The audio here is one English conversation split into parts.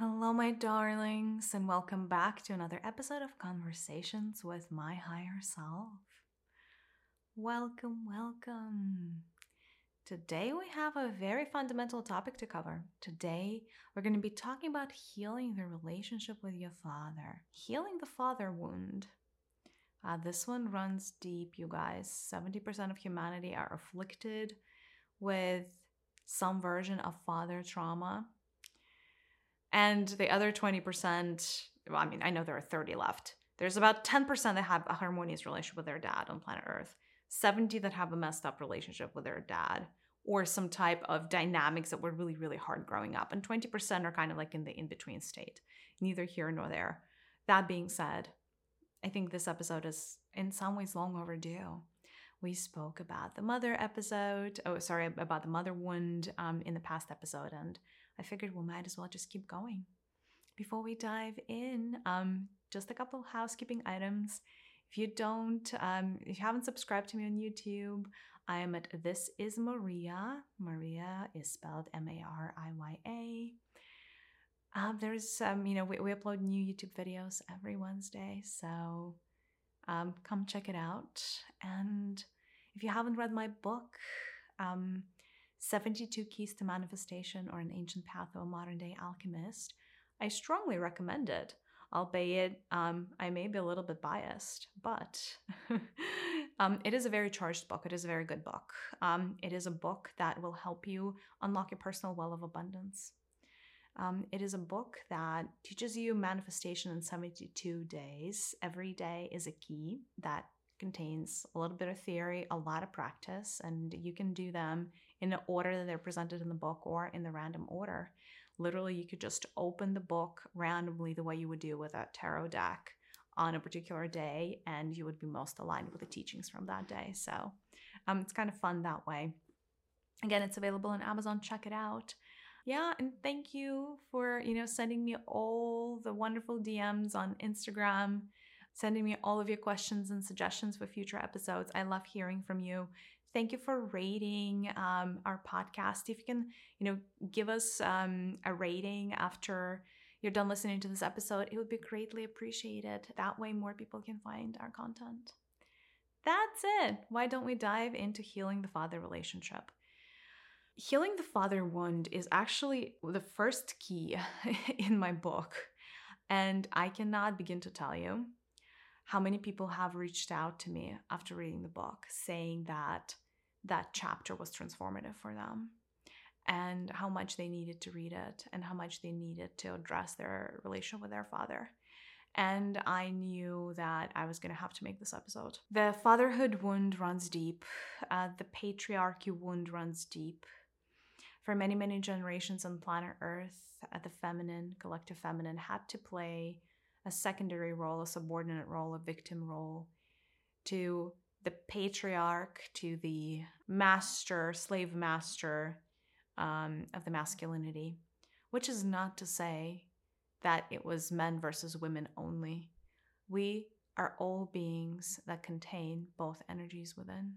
Hello, my darlings, and welcome back to another episode of Conversations with My Higher Self. Welcome, welcome. Today, we have a very fundamental topic to cover. Today, we're going to be talking about healing the relationship with your father, healing the father wound. Uh, this one runs deep, you guys. 70% of humanity are afflicted with some version of father trauma and the other 20%, well, I mean, I know there are 30 left. There's about 10% that have a harmonious relationship with their dad on planet Earth, 70 that have a messed up relationship with their dad or some type of dynamics that were really, really hard growing up. And 20% are kind of like in the in between state, neither here nor there. That being said, I think this episode is in some ways long overdue. We spoke about the mother episode, oh, sorry, about the mother wound um, in the past episode. And I figured we might as well just keep going. Before we dive in, um, just a couple housekeeping items. If you don't, um, if you haven't subscribed to me on YouTube, I am at This Is Mariya. Mariya is spelled M A R I Y A. Um, there's, um, you know, we, we upload new YouTube videos every Wednesday, so um, come check it out. And if you haven't read my book, um, 72 Keys to Manifestation or An Ancient Path of a Modern Day Alchemist, I strongly recommend it. Albeit, um, I may be a little bit biased, but um, it is a very charged book. It is a very good book. Um, it is a book that will help you unlock your personal well of abundance. Um, it is a book that teaches you manifestation in 72 days. Every day is a key that contains a little bit of theory, a lot of practice, and you can do them in the order that they're presented in the book or in the random order. Literally, you could just open the book randomly the way you would do with a tarot deck on a particular day, and you would be most aligned with the teachings from that day. So um, it's kind of fun that way. Again, it's available on Amazon. Check it out. Yeah, and thank you for you know sending me all the wonderful DMs on Instagram sending me all of your questions and suggestions for future episodes. I love hearing from you. Thank you for rating um, our podcast. If you can, you know, give us um, a rating after you're done listening to this episode, it would be greatly appreciated. That way, more people can find our content. That's it. Why don't we dive into healing the father relationship? Healing the father wound is actually the first key in my book. And I cannot begin to tell you how many people have reached out to me after reading the book saying that that chapter was transformative for them and how much they needed to read it and how much they needed to address their relationship with their father. And I knew that I was going to have to make this episode. The fatherhood wound runs deep, uh, the patriarchy wound runs deep. For many, many generations on planet Earth, uh, the feminine, collective feminine, had to play a secondary role, a subordinate role, a victim role to the patriarch, to the master, slave master um, of the masculinity, which is not to say that it was men versus women only. We are all beings that contain both energies within.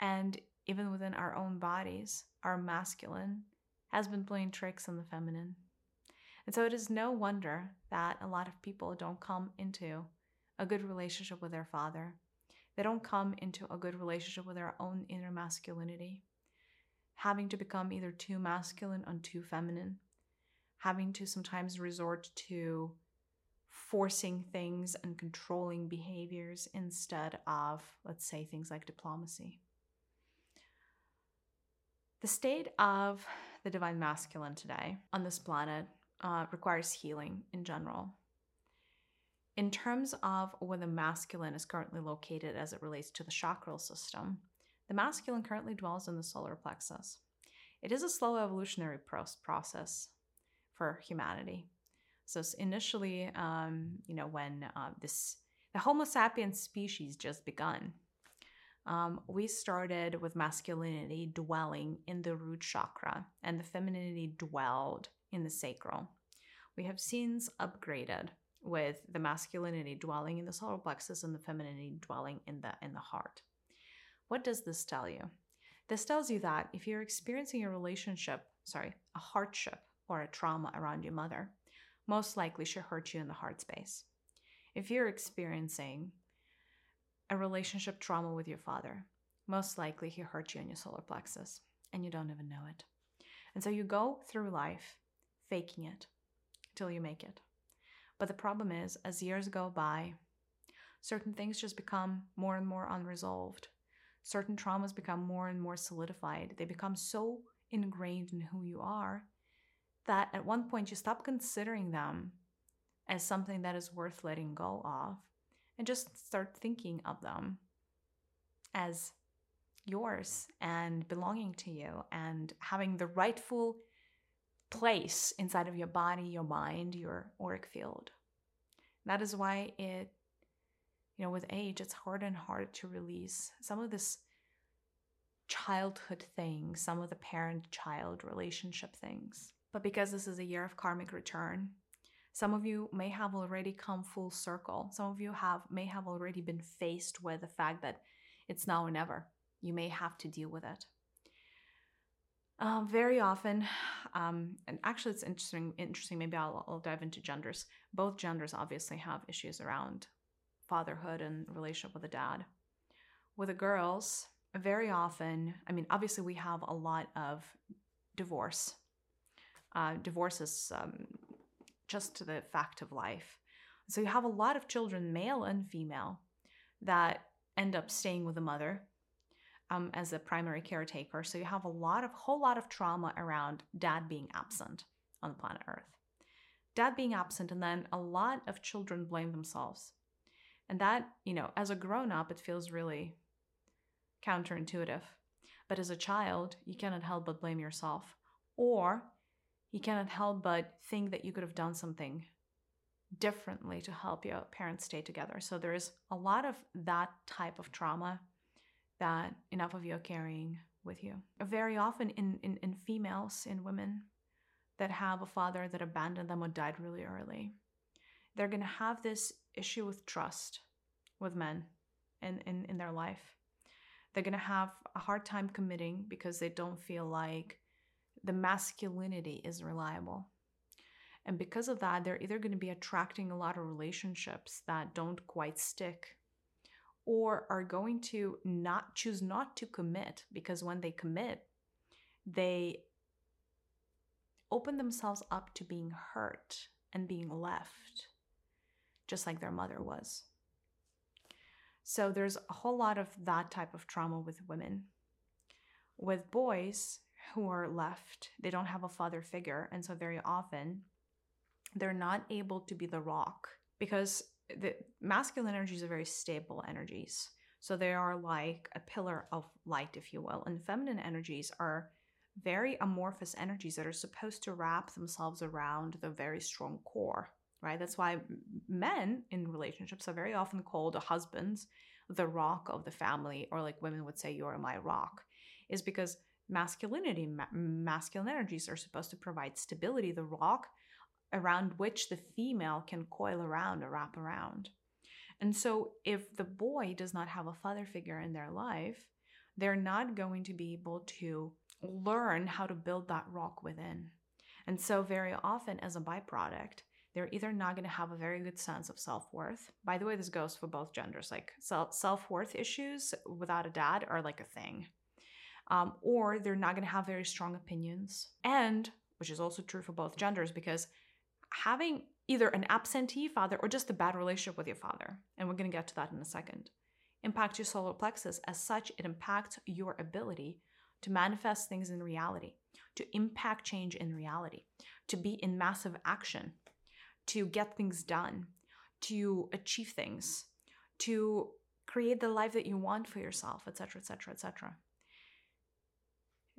And even within our own bodies, our masculine has been playing tricks on the feminine. And so it is no wonder that a lot of people don't come into a good relationship with their father. They don't come into a good relationship with their own inner masculinity. Having to become either too masculine or too feminine. Having to sometimes resort to forcing things and controlling behaviors instead of, let's say, things like diplomacy. The state of the divine masculine today on this planet uh, requires healing in general. In terms of where the masculine is currently located as it relates to the chakral system, the masculine currently dwells in the solar plexus. It is a slow evolutionary process for humanity. So initially, um, you know, when uh, this the Homo sapiens species just begun, um, we started with masculinity dwelling in the root chakra, and the femininity dwelled in the sacral. We have since upgraded with the masculinity dwelling in the solar plexus and the femininity dwelling in the in the heart. What does this tell you? This tells you that if you're experiencing a relationship, sorry, a hardship or a trauma around your mother, most likely she hurt you in the heart space. If you're experiencing a relationship trauma with your father, most likely he hurt you in your solar plexus and you don't even know it. And so you go through life faking it till you make it. But the problem is, as years go by, certain things just become more and more unresolved. Certain traumas become more and more solidified. They become so ingrained in who you are that at one point you stop considering them as something that is worth letting go of and just start thinking of them as yours and belonging to you and having the rightful place inside of your body, your mind, your auric field. That is why it, you know, with age, it's harder and harder to release some of this childhood things, some of the parent child relationship things. But because this is a year of karmic return, some of you may have already come full circle. Some of you have may have already been faced with the fact that it's now or never. You may have to deal with it. Um, very often, um, and actually, it's interesting. Interesting. Maybe I'll, I'll dive into genders. Both genders obviously have issues around fatherhood and relationship with a dad. With the girls, very often, I mean, obviously, we have a lot of divorce. Uh, divorce is um, just the fact of life. So you have a lot of children, male and female, that end up staying with the mother um, as a primary caretaker. So you have a lot of whole lot of trauma around dad being absent on the planet Earth. Dad being absent, and then a lot of children blame themselves. And that, you know, as a grown up, it feels really counterintuitive. But as a child, you cannot help but blame yourself. Or you cannot help but think that you could have done something differently to help your parents stay together. So there is a lot of that type of trauma that enough of you are carrying with you. Very often in, in, in females, in women that have a father that abandoned them or died really early, they're going to have this issue with trust with men in, in, in their life. They're going to have a hard time committing because they don't feel like the masculinity is reliable. And because of that, they're either going to be attracting a lot of relationships that don't quite stick or are going to not choose not to commit because when they commit, they open themselves up to being hurt and being left, just like their mother was. So there's a whole lot of that type of trauma with women. With boys who are left, they don't have a father figure. And so very often they're not able to be the rock because the masculine energies are very stable energies. So they are like a pillar of light, if you will. And feminine energies are very amorphous energies that are supposed to wrap themselves around the very strong core, right? That's why men in relationships are very often called husbands the rock of the family, or like women would say, You're my rock, is because masculinity, ma- masculine energies are supposed to provide stability. The rock around which the female can coil around or wrap around. And so, if the boy does not have a father figure in their life, they're not going to be able to learn how to build that rock within. And so, very often, as a byproduct, they're either not going to have a very good sense of self worth. By the way, this goes for both genders. Like self worth issues without a dad are like a thing. Um, or they're not going to have very strong opinions. And, which is also true for both genders, because having either an absentee father or just a bad relationship with your father, and we're going to get to that in a second, impacts your solar plexus. As such, it impacts your ability to manifest things in reality, to impact change in reality, to be in massive action, to get things done, to achieve things, to create the life that you want for yourself, etc., etc., etc.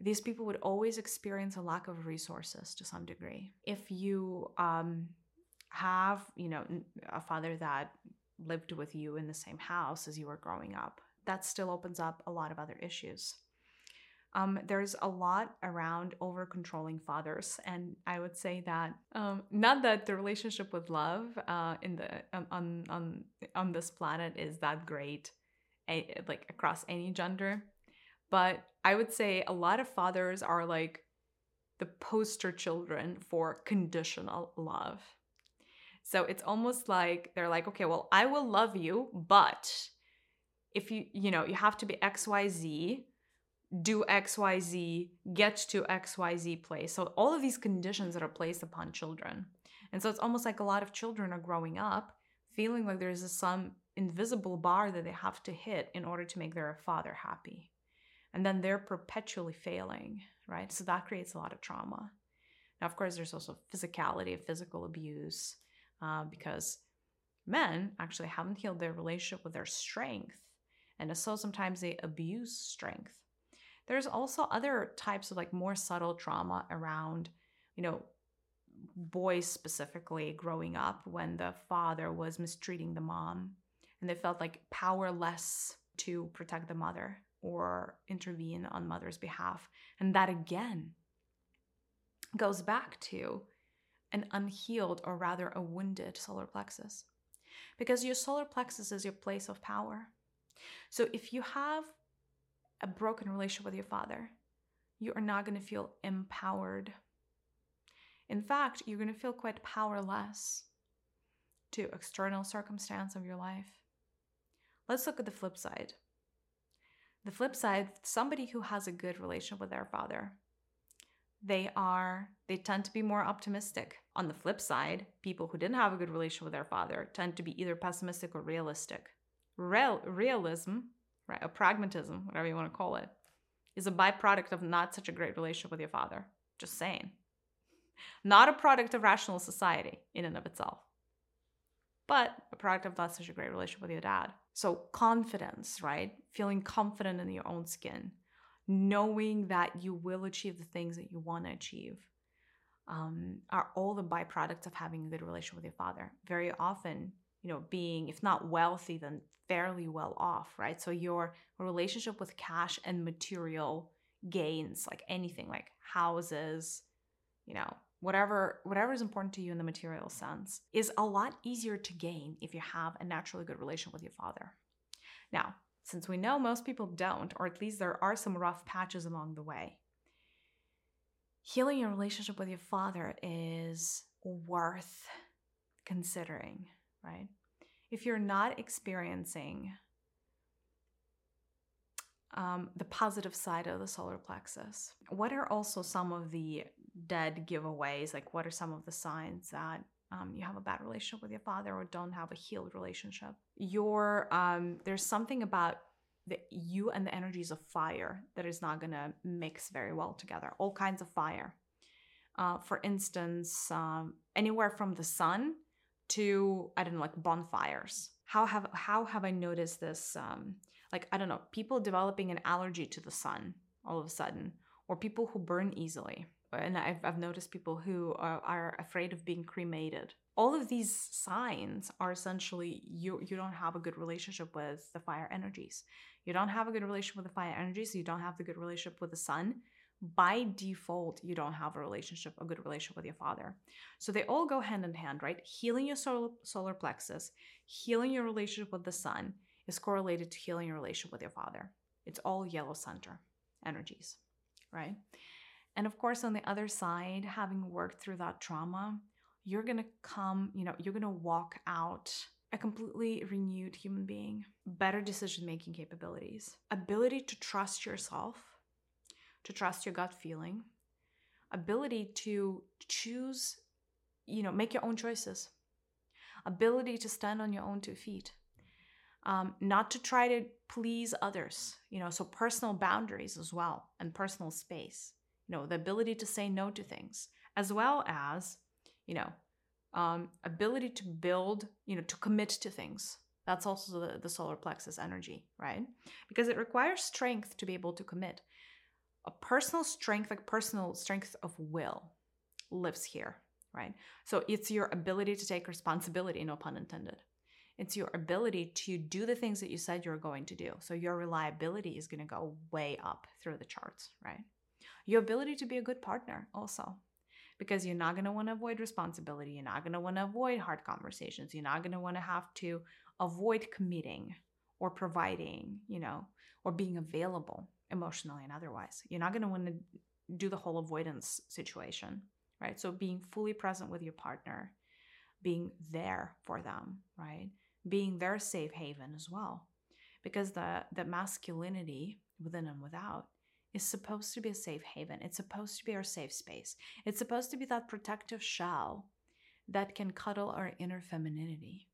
These people would always experience a lack of resources to some degree. If you um, have, you know, a father that lived with you in the same house as you were growing up, that still opens up a lot of other issues. Um, there's a lot around over controlling fathers, and I would say that um, not that the relationship with love uh, in the um, on on on this planet is that great, a, like across any gender, but I would say a lot of fathers are like the poster children for conditional love. So it's almost like they're like, okay, well, I will love you, but if you, you know, you have to be XYZ, do XYZ, get to XYZ place. So all of these conditions that are placed upon children. And so it's almost like a lot of children are growing up feeling like there's some invisible bar that they have to hit in order to make their father happy. And then they're perpetually failing, right? So that creates a lot of trauma. Now, of course, there's also physicality, of physical abuse, uh, because men actually haven't healed their relationship with their strength. And so sometimes they abuse strength. There's also other types of like more subtle trauma around, you know, boys specifically growing up when the father was mistreating the mom and they felt like powerless to protect the mother or intervene on mother's behalf. And that again goes back to an unhealed or rather a wounded solar plexus. Because your solar plexus is your place of power. So if you have a broken relationship with your father, you are not going to feel empowered. In fact, you're going to feel quite powerless to external circumstance of your life. Let's look at the flip side. The flip side, somebody who has a good relationship with their father, they are they tend to be more optimistic. On the flip side, people who didn't have a good relationship with their father tend to be either pessimistic or realistic. Real, realism, right, or pragmatism, whatever you want to call it, is a byproduct of not such a great relationship with your father. Just saying. Not a product of rational society in and of itself, but a product of not such a great relationship with your dad. So, confidence, right? Feeling confident in your own skin, knowing that you will achieve the things that you want to achieve, um, are all the byproducts of having a good relationship with your father. Very often, you know, being, if not wealthy, then fairly well off, right? So, your relationship with cash and material gains, like anything, like houses, you know, whatever whatever is important to you in the material sense is a lot easier to gain if you have a naturally good relation with your father now since we know most people don't or at least there are some rough patches along the way healing your relationship with your father is worth considering right if you're not experiencing um, the positive side of the solar plexus. What are also some of the dead giveaways? Like, what are some of the signs that um, you have a bad relationship with your father or don't have a healed relationship? Your um, there's something about the you and the energies of fire that is not gonna mix very well together. All kinds of fire. Uh, for instance, um, anywhere from the sun to I don't know, like bonfires. How have how have I noticed this? Um, like I don't know, people developing an allergy to the sun all of a sudden, or people who burn easily and I've, I've noticed people who are, are afraid of being cremated. All of these signs are essentially you you don't have a good relationship with the fire energies. You don't have a good relationship with the fire energies. You don't have the good relationship with the sun. By default, you don't have a relationship, a good relationship with your father. So they all go hand in hand, right? Healing your solar, solar plexus, healing your relationship with the sun is correlated to healing your relationship with your father. It's all yellow center energies, right? And of course, on the other side, having worked through that trauma, you're gonna come, you know, you're gonna walk out a completely renewed human being, better decision making capabilities, ability to trust yourself, to trust your gut feeling, ability to choose, you know, make your own choices, ability to stand on your own two feet. Um, not to try to please others, you know, so personal boundaries as well and personal space know the ability to say no to things as well as you know um, ability to build you know to commit to things. That's also the, the solar plexus energy right? Because it requires strength to be able to commit. A personal strength like personal strength of will lives here right? So it's your ability to take responsibility no pun intended. It's your ability to do the things that you said you're going to do. So your reliability is going to go way up through the charts right your ability to be a good partner also because you're not going to want to avoid responsibility you're not going to want to avoid hard conversations you're not going to want to have to avoid committing or providing you know or being available emotionally and otherwise you're not going to want to do the whole avoidance situation, right? So being fully present with your partner, being there for them, right? Being their safe haven as well. Because the the masculinity within and without is supposed to be a safe haven. It's supposed to be our safe space. It's supposed to be that protective shell that can cuddle our inner femininity.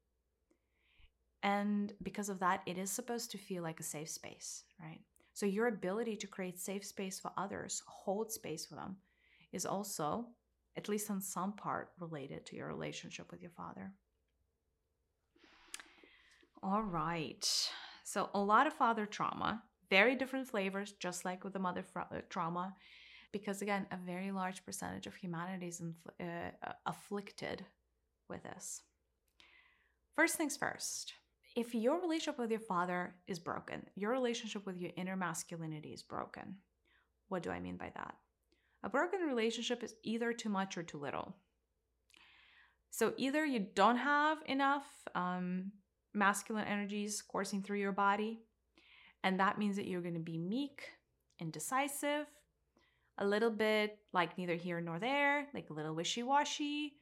And because of that, it is supposed to feel like a safe space, right? So your ability to create safe space for others, hold space for them, is also, at least in some part, related to your relationship with your father. All right. So a lot of father trauma, very different flavors, just like with the mother fra- uh, trauma, because again, a very large percentage of humanity is infl- uh, afflicted with this. First things first if your relationship with your father is broken, your relationship with your inner masculinity is broken. What do I mean by that? A broken relationship is either too much or too little. So either you don't have enough um, masculine energies coursing through your body, and that means that you're going to be meek, indecisive, a little bit like neither here nor there, like a little wishy washy.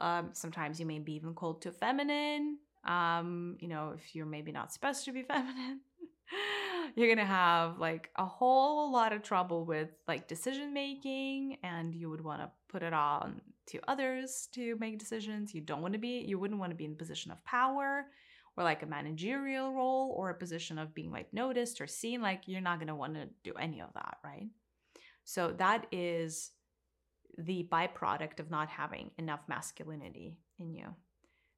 Um, sometimes you may be even cold to feminine, um, you know, if you're maybe not supposed to be feminine, you're gonna have like a whole lot of trouble with like decision making, and you would want to put it on to others to make decisions. You don't want to be, you wouldn't want to be in a position of power or like a managerial role or a position of being like noticed or seen. Like you're not gonna want to do any of that, right? So that is the byproduct of not having enough masculinity in you.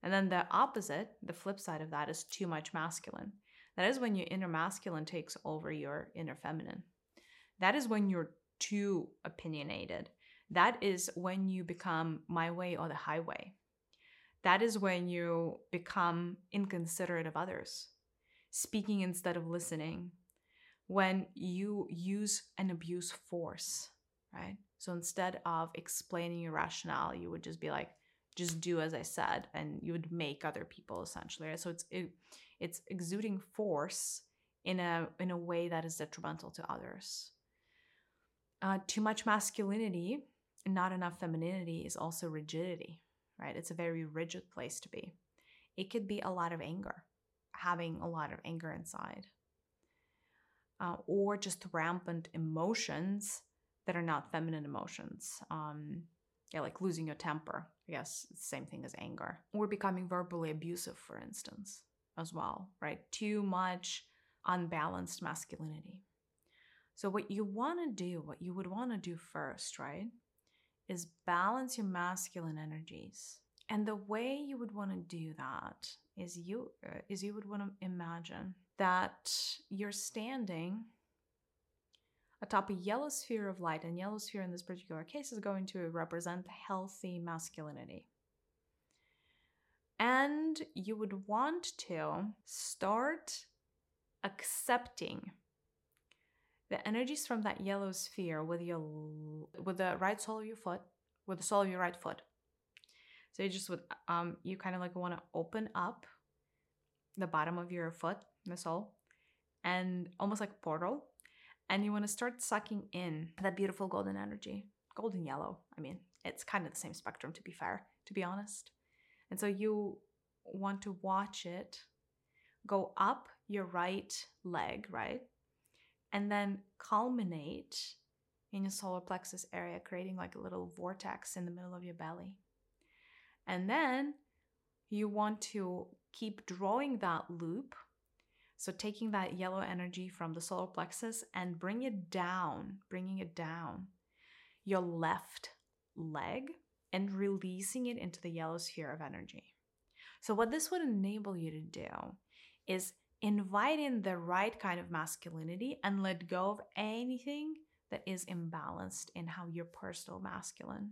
And then the opposite, the flip side of that, is too much masculine. That is when your inner masculine takes over your inner feminine. That is when you're too opinionated. That is when you become my way or the highway. That is when you become inconsiderate of others, speaking instead of listening. When you use and abuse force, right? So instead of explaining your rationale, you would just be like, just do as I said, and you would make other people essentially. Right? So it's it, it's exuding force in a in a way that is detrimental to others. Uh, too much masculinity, and not enough femininity is also rigidity, right? It's a very rigid place to be. It could be a lot of anger, having a lot of anger inside, uh, or just rampant emotions that are not feminine emotions. Um, yeah, like losing your temper. I guess same thing as anger. Or becoming verbally abusive, for instance, as well, right? Too much unbalanced masculinity. So, what you want to do, what you would want to do first, right, is balance your masculine energies. And the way you would want to do that is you uh, is you would want to imagine that you're standing atop a yellow sphere of light, and yellow sphere in this particular case is going to represent healthy masculinity. And you would want to start accepting the energies from that yellow sphere with your with the right sole of your foot, with the sole of your right foot. So you just would um you kind of like want to open up the bottom of your foot, the sole, and almost like a portal and you want to start sucking in that beautiful golden energy. Golden yellow. I mean, it's kind of the same spectrum, to be fair, to be honest. And so you want to watch it go up your right leg, right? And then culminate in your solar plexus area, creating like a little vortex in the middle of your belly. And then you want to keep drawing that loop so taking that yellow energy from the solar plexus and bring it down, bringing it down your left leg and releasing it into the yellow sphere of energy. So what this would enable you to do is invite in the right kind of masculinity and let go of anything that is imbalanced in how your personal masculine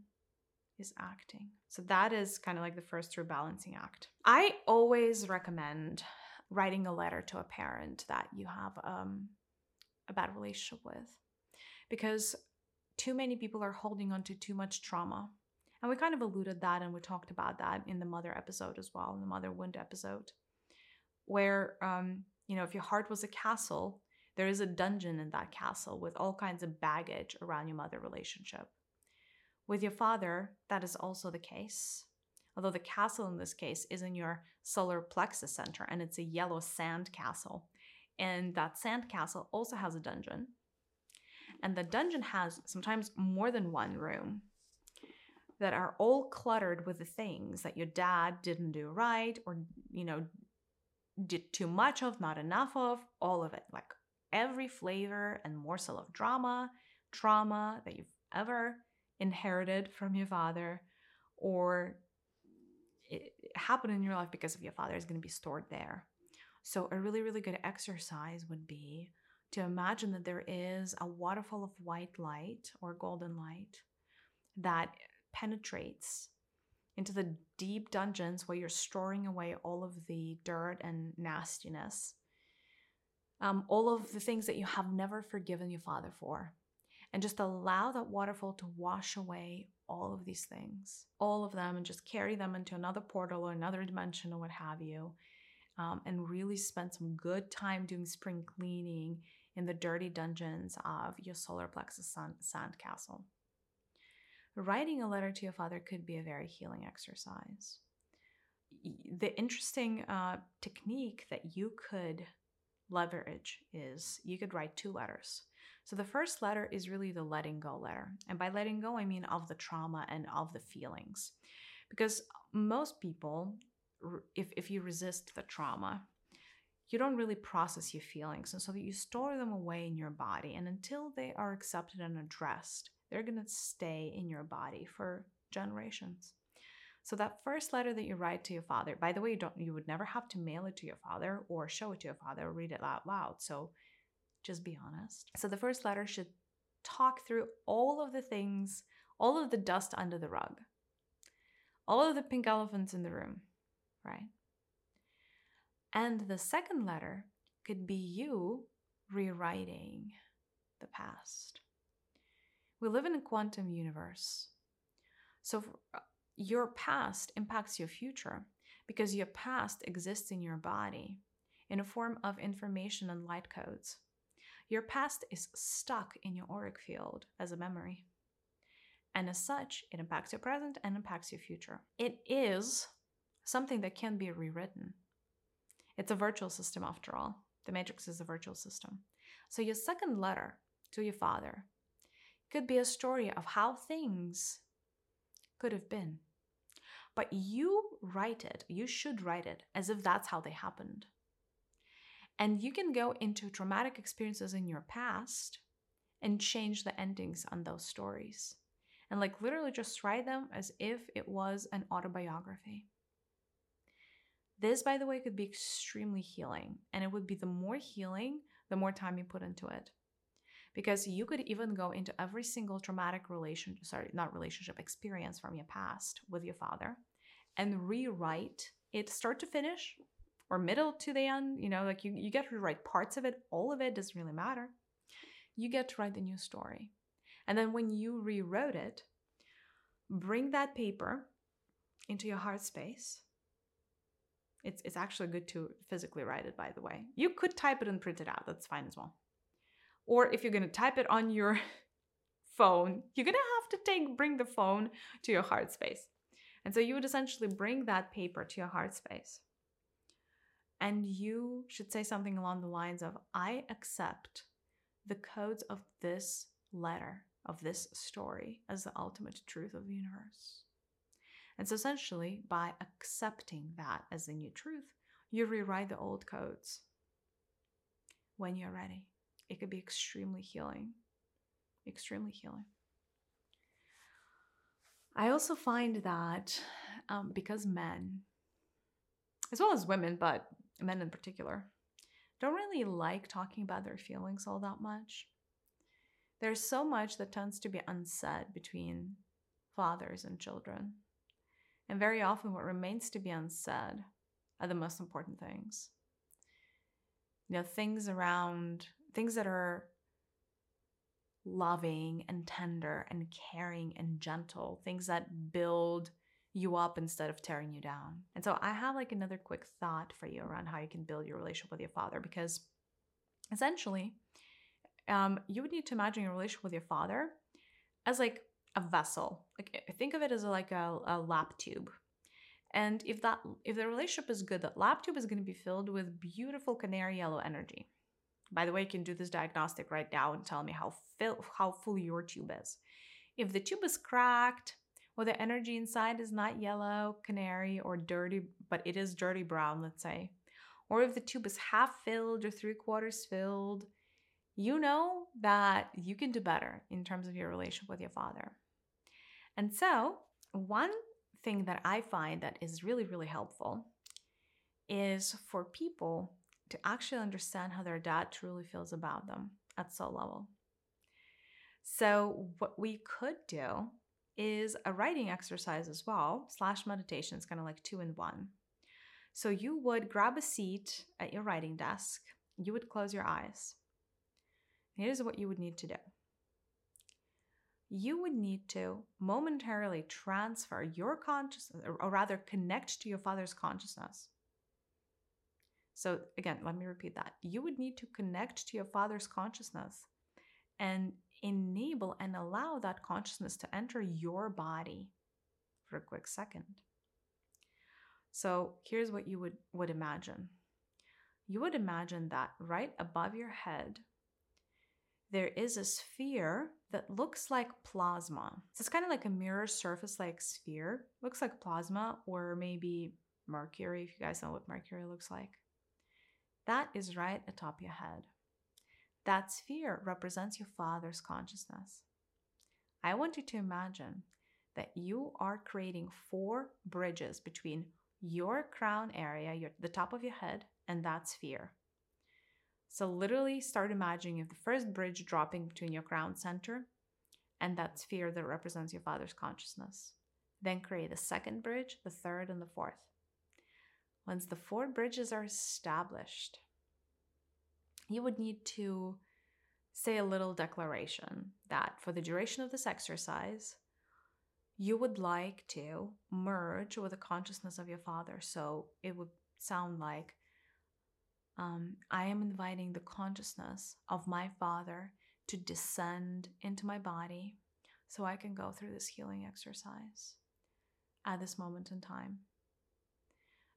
is acting. So that is kind of like the first true balancing act. I always recommend writing a letter to a parent that you have um, a bad relationship with because too many people are holding on to too much trauma and we kind of alluded that and we talked about that in the mother episode as well in the mother wound episode where um, you know if your heart was a castle there is a dungeon in that castle with all kinds of baggage around your mother relationship. With your father, that is also the case. Although the castle in this case is in your solar plexus center and it's a yellow sand castle. And that sand castle also has a dungeon. And the dungeon has sometimes more than one room that are all cluttered with the things that your dad didn't do right or, you know, did too much of, not enough of, all of it. Like every flavor and morsel of drama, trauma that you've ever inherited from your father or it happened in your life because of your father is going to be stored there. So, a really, really good exercise would be to imagine that there is a waterfall of white light or golden light that penetrates into the deep dungeons where you're storing away all of the dirt and nastiness, um, all of the things that you have never forgiven your father for. And just allow that waterfall to wash away all of these things, all of them, and just carry them into another portal or another dimension or what have you. Um, and really spend some good time doing spring cleaning in the dirty dungeons of your solar plexus sun, sand castle. Writing a letter to your father could be a very healing exercise. The interesting uh, technique that you could leverage is you could write two letters. So the first letter is really the letting go letter. And by letting go, I mean of the trauma and of the feelings. Because most people, if, if you resist the trauma, you don't really process your feelings. And so that you store them away in your body. And until they are accepted and addressed, they're going to stay in your body for generations. So that first letter that you write to your father, by the way, you don't you would never have to mail it to your father or show it to your father or read it out loud. So just be honest. So the first letter should talk through all of the things, all of the dust under the rug, all of the pink elephants in the room, right? And the second letter could be you rewriting the past. We live in a quantum universe. So uh, your past impacts your future because your past exists in your body in a form of information and light codes. Your past is stuck in your auric field as a memory. And as such, it impacts your present and impacts your future. It is something that can be rewritten. It's a virtual system after all. The matrix is a virtual system. So your second letter to your father could be a story of how things could have been. But you write it, you should write it as if that's how they happened. And you can go into traumatic experiences in your past and change the endings on those stories. And like literally just write them as if it was an autobiography. This, by the way, could be extremely healing. And it would be the more healing, the more time you put into it. Because you could even go into every single traumatic relation, sorry, not relationship, experience from your past with your father and rewrite it start to finish or middle to the end. You know, like you, you get to write parts of it, all of it doesn't really matter. You get to write the new story. And then when you rewrote it, bring that paper into your heart space it's, it's actually good to physically write it, by the way. You could type it and print it out, that's fine as well. Or if you're gonna type it on your phone, you're gonna have to take bring the phone to your heart space. And so you would essentially bring that paper to your heart space. And you should say something along the lines of I accept the codes of this letter, of this story, as the ultimate truth of the universe. And so essentially, by accepting that as the new truth, you rewrite the old codes when you're ready. It could be extremely healing. Extremely healing. I also find that um, because men, as well as women, but men in particular, don't really like talking about their feelings all that much. There's so much that tends to be unsaid between fathers and children. And very often, what remains to be unsaid are the most important things. You know, things around, things that are loving and tender and caring and gentle, things that build you up instead of tearing you down. And so I have like another quick thought for you around how you can build your relationship with your father because Essentially, um, you would need to imagine your relationship with your father as like a vessel. Like think of it as like a, a lap tube. And if that if the relationship is good, that lap tube is going to be filled with beautiful canary yellow energy. By the way, you can do this diagnostic right now and tell me how how full your tube is. If the tube is cracked, or the energy inside is not yellow, canary, or dirty, but it is dirty brown, let's say, or if the tube is half filled or three quarters filled, you know that you can do better in terms of your relationship with your father. And so, one thing that I find that is really, really helpful is for people to actually understand how their dad truly feels about them at soul level. So, what we could do is a writing exercise as well, slash meditation. It's kind of like two in one. So, you would grab a seat at your writing desk, you would close your eyes. Here's what you would need to do you would need to momentarily transfer your consciousness, or rather, connect to your father's consciousness. So, again, let me repeat that. You would need to connect to your father's consciousness and enable and allow that consciousness to enter your body for a quick second. So, here's what you would, would imagine you would imagine that right above your head, there is a sphere that looks like plasma. So it's kind of like a mirror surface like sphere. Looks like plasma or maybe mercury, if you guys know what mercury looks like. That is right atop your head. That sphere represents your father's consciousness. I want you to imagine that you are creating four bridges between your crown area, your, the top of your head, and that sphere. So, literally start imagining the first bridge dropping between your crown center and that sphere that represents your father's consciousness. Then create the second bridge, the third, and the fourth. Once the four bridges are established, you would need to say a little declaration that for the duration of this exercise, you would like to merge with the consciousness of your father. So it would sound like um, I am inviting the consciousness of my Father to descend into my body so I can go through this healing exercise at this moment in time.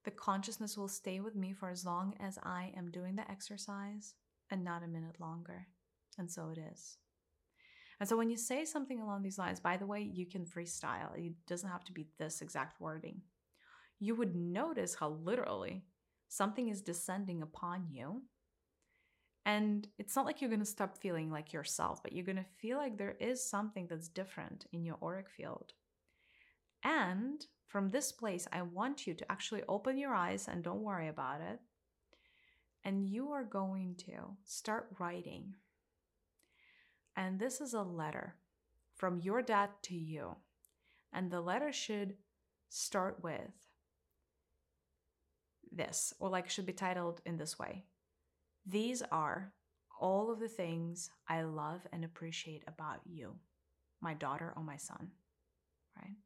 The consciousness will stay with me for as long as I am doing the exercise and not a minute longer. And so it is. And so when you say something along these lines, by the way, you can freestyle. It doesn't have to be this exact wording. You would notice how literally something is descending upon you. And it's not like you're going to stop feeling like yourself, but you're going to feel like there is something that's different in your auric field. And from this place, I want you to actually open your eyes and don't worry about it. And you are going to start writing. And this is a letter from your dad to you. And the letter should start with this, or like should be titled in this way These are all of the things I love and appreciate about you, my daughter or my son, right?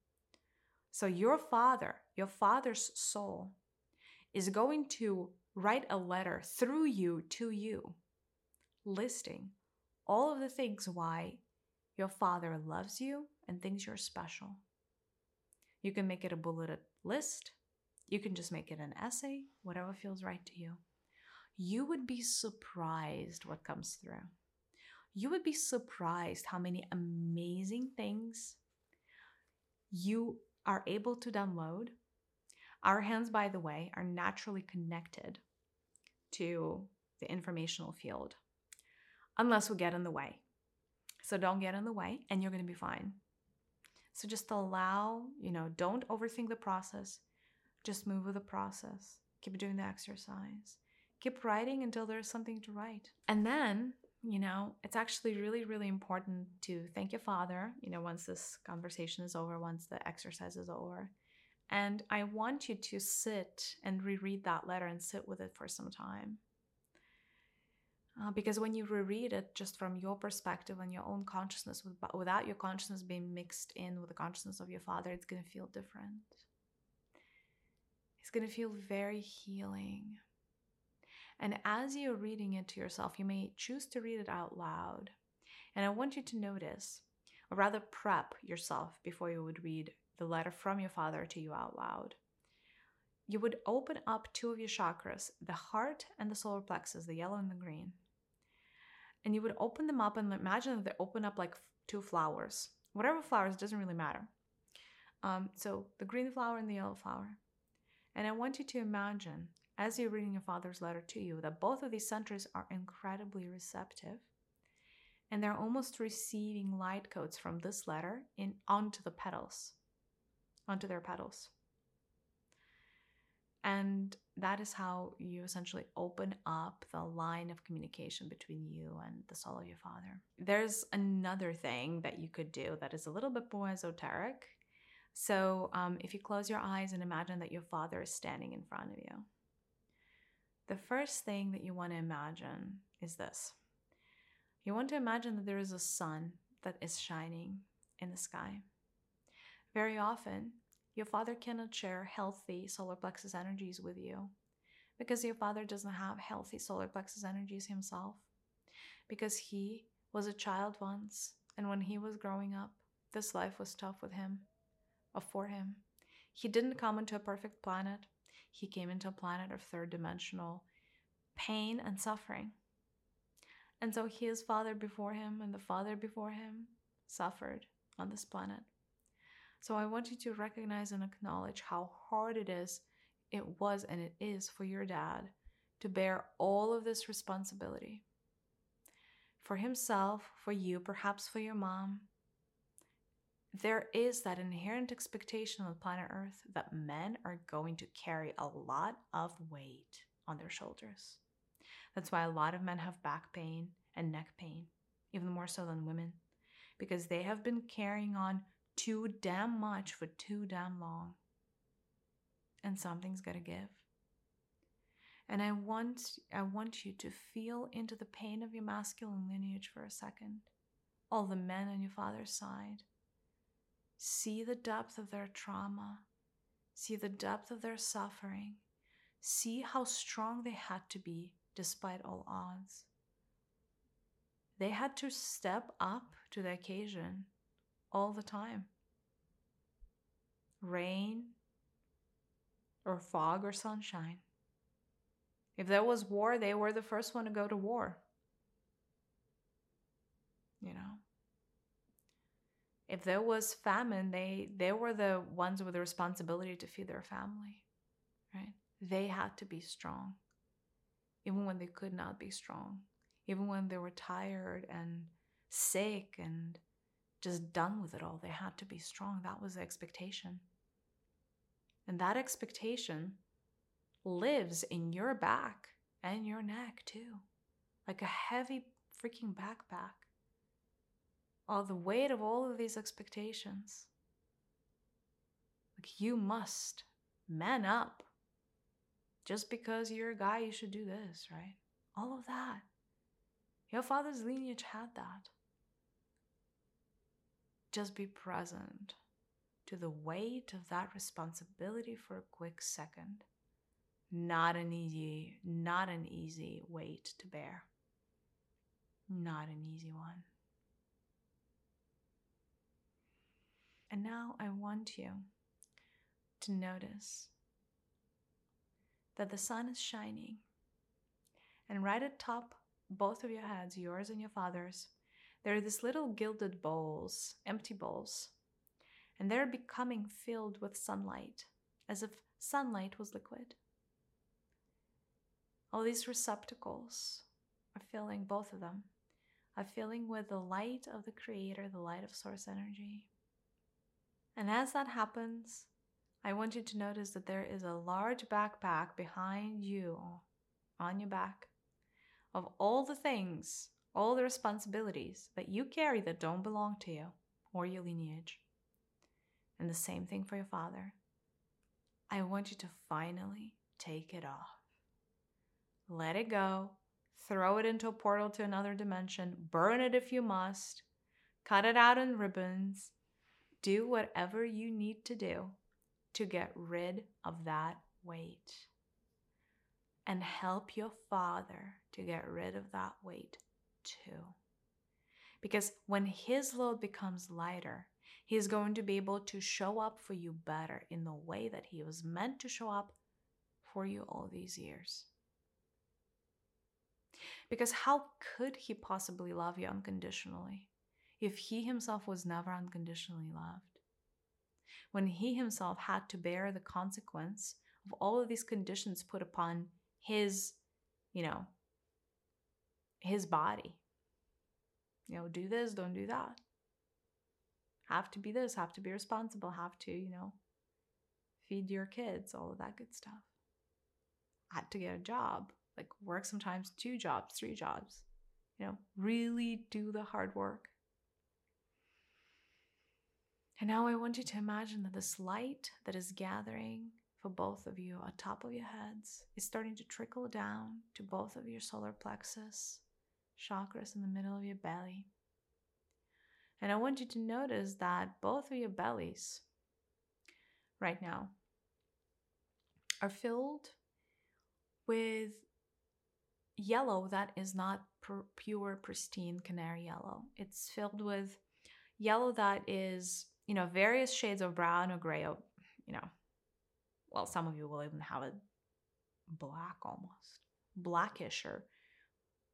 So your father, your father's soul, is going to write a letter through you to you, listing all of the things why your father loves you and thinks you're special. You can make it a bulleted list you can just make it an essay, whatever feels right to you. You would be surprised what comes through. You would be surprised how many amazing things you are able to download. Our hands, by the way, are naturally connected to the informational field, unless we get in the way. So don't get in the way, and you're going to be fine. So just allow, you know, don't overthink the process. Just move with the process. Keep doing the exercise. Keep writing until there's something to write. And then, you know, it's actually really, really important to thank your father, you know, once this conversation is over, once the exercise is over. And I want you to sit and reread that letter and sit with it for some time. Uh, because when you reread it just from your perspective and your own consciousness, without your consciousness being mixed in with the consciousness of your father, it's going to feel different. It's going to feel very healing. And as you're reading it to yourself, you may choose to read it out loud. And I want you to notice, or rather prep yourself before you would read the letter from your father to you out loud. You would open up two of your chakras, the heart and the solar plexus, the yellow and the green. And you would open them up and imagine that they open up like two flowers. Whatever flowers, doesn't really matter. Um, so the green flower and the yellow flower. And I want you to imagine, as you're reading your father's letter to you, that both of these centers are incredibly receptive and they're almost receiving light codes from this letter in onto the petals onto their petals. And that is how you essentially open up the line of communication between you and the soul of your father. There's another thing that you could do that is a little bit more esoteric. So um, if you close your eyes and imagine that your father is standing in front of you the first thing that you want to imagine is this you want to imagine that there is a sun that is shining in the sky. Very often, your father cannot share healthy solar plexus energies with you because your father doesn't have healthy solar plexus energies himself. Because he was a child once, and when he was growing up, this life was tough with him, or for him. He didn't come into a perfect planet, he came into a planet of third dimensional pain and suffering. And so his father before him and the father before him suffered on this planet. So I want you to recognize and acknowledge how hard it is, it was, and it is for your dad to bear all of this responsibility. For himself, for you, perhaps for your mom. There is that inherent expectation on planet Earth that men are going to carry a lot of weight on their shoulders. That's why a lot of men have back pain and neck pain, even more so than women, because they have been carrying on too damn much for too damn long. And something's got to give. And I want I want you to feel into the pain of your masculine lineage for a second. All the men on your father's side. See the depth of their trauma. See the depth of their suffering. See how strong they had to be despite all odds. They had to step up to the occasion all the time. Rain or fog or sunshine. If there was war, they were the first one to go to war. You know. If there was famine, they they were the ones with the responsibility to feed their family. Right? They had to be strong even when they could not be strong, even when they were tired and sick and just done with it all. They had to be strong. That was the expectation. And that expectation lives in your back and your neck too, like a heavy freaking backpack. All the weight of all of these expectations. Like you must man up just because you're a guy, you should do this, right? All of that. Your father's lineage had that. Just be present to the weight of that responsibility for a quick second. Not an easy, not an easy weight to bear. Not an easy one. And now I want you to notice that the sun is shining. And right atop both of your heads, yours and your father's, there are these little gilded bowls, empty bowls, and they're becoming filled with sunlight, as if sunlight was liquid. All these receptacles are filling, both of them, are filling with the light of the Creator, the light of Source energy. And as that happens, I want you to notice that there is a large backpack behind you on your back of all the things, all the responsibilities that you carry that don't belong to you or your lineage. And the same thing for your father. I want you to finally take it off. Let it go. Throw it into a portal to another dimension. Burn it if you must. Cut it out in ribbons. Do whatever you need to do to get rid of that weight. and help your father to get rid of that weight too. Because when his load becomes lighter, he is going to be able to show up for you better in the way that he was meant to show up for you all these years. Because how could he possibly love you unconditionally if he himself was never unconditionally loved? When he himself had to bear the consequence of all of these conditions put upon his, you know, his body. You know, do this, don't do that. Have to be this, have to be responsible, have to, you know, feed your kids, all of that good stuff. Had to get a job, like work sometimes two jobs, three jobs. You know, really do the hard work. And now I want you to imagine that this light that is gathering for both of you on top of your heads is starting to trickle down to both of your solar plexus chakras in the middle of your belly. And I want you to notice that both of your bellies right now are filled with yellow that is not pure, pristine canary yellow. It's filled with yellow that is, you know, various shades of brown or gray, or, you know, well, some of you will even have it black almost, blackish or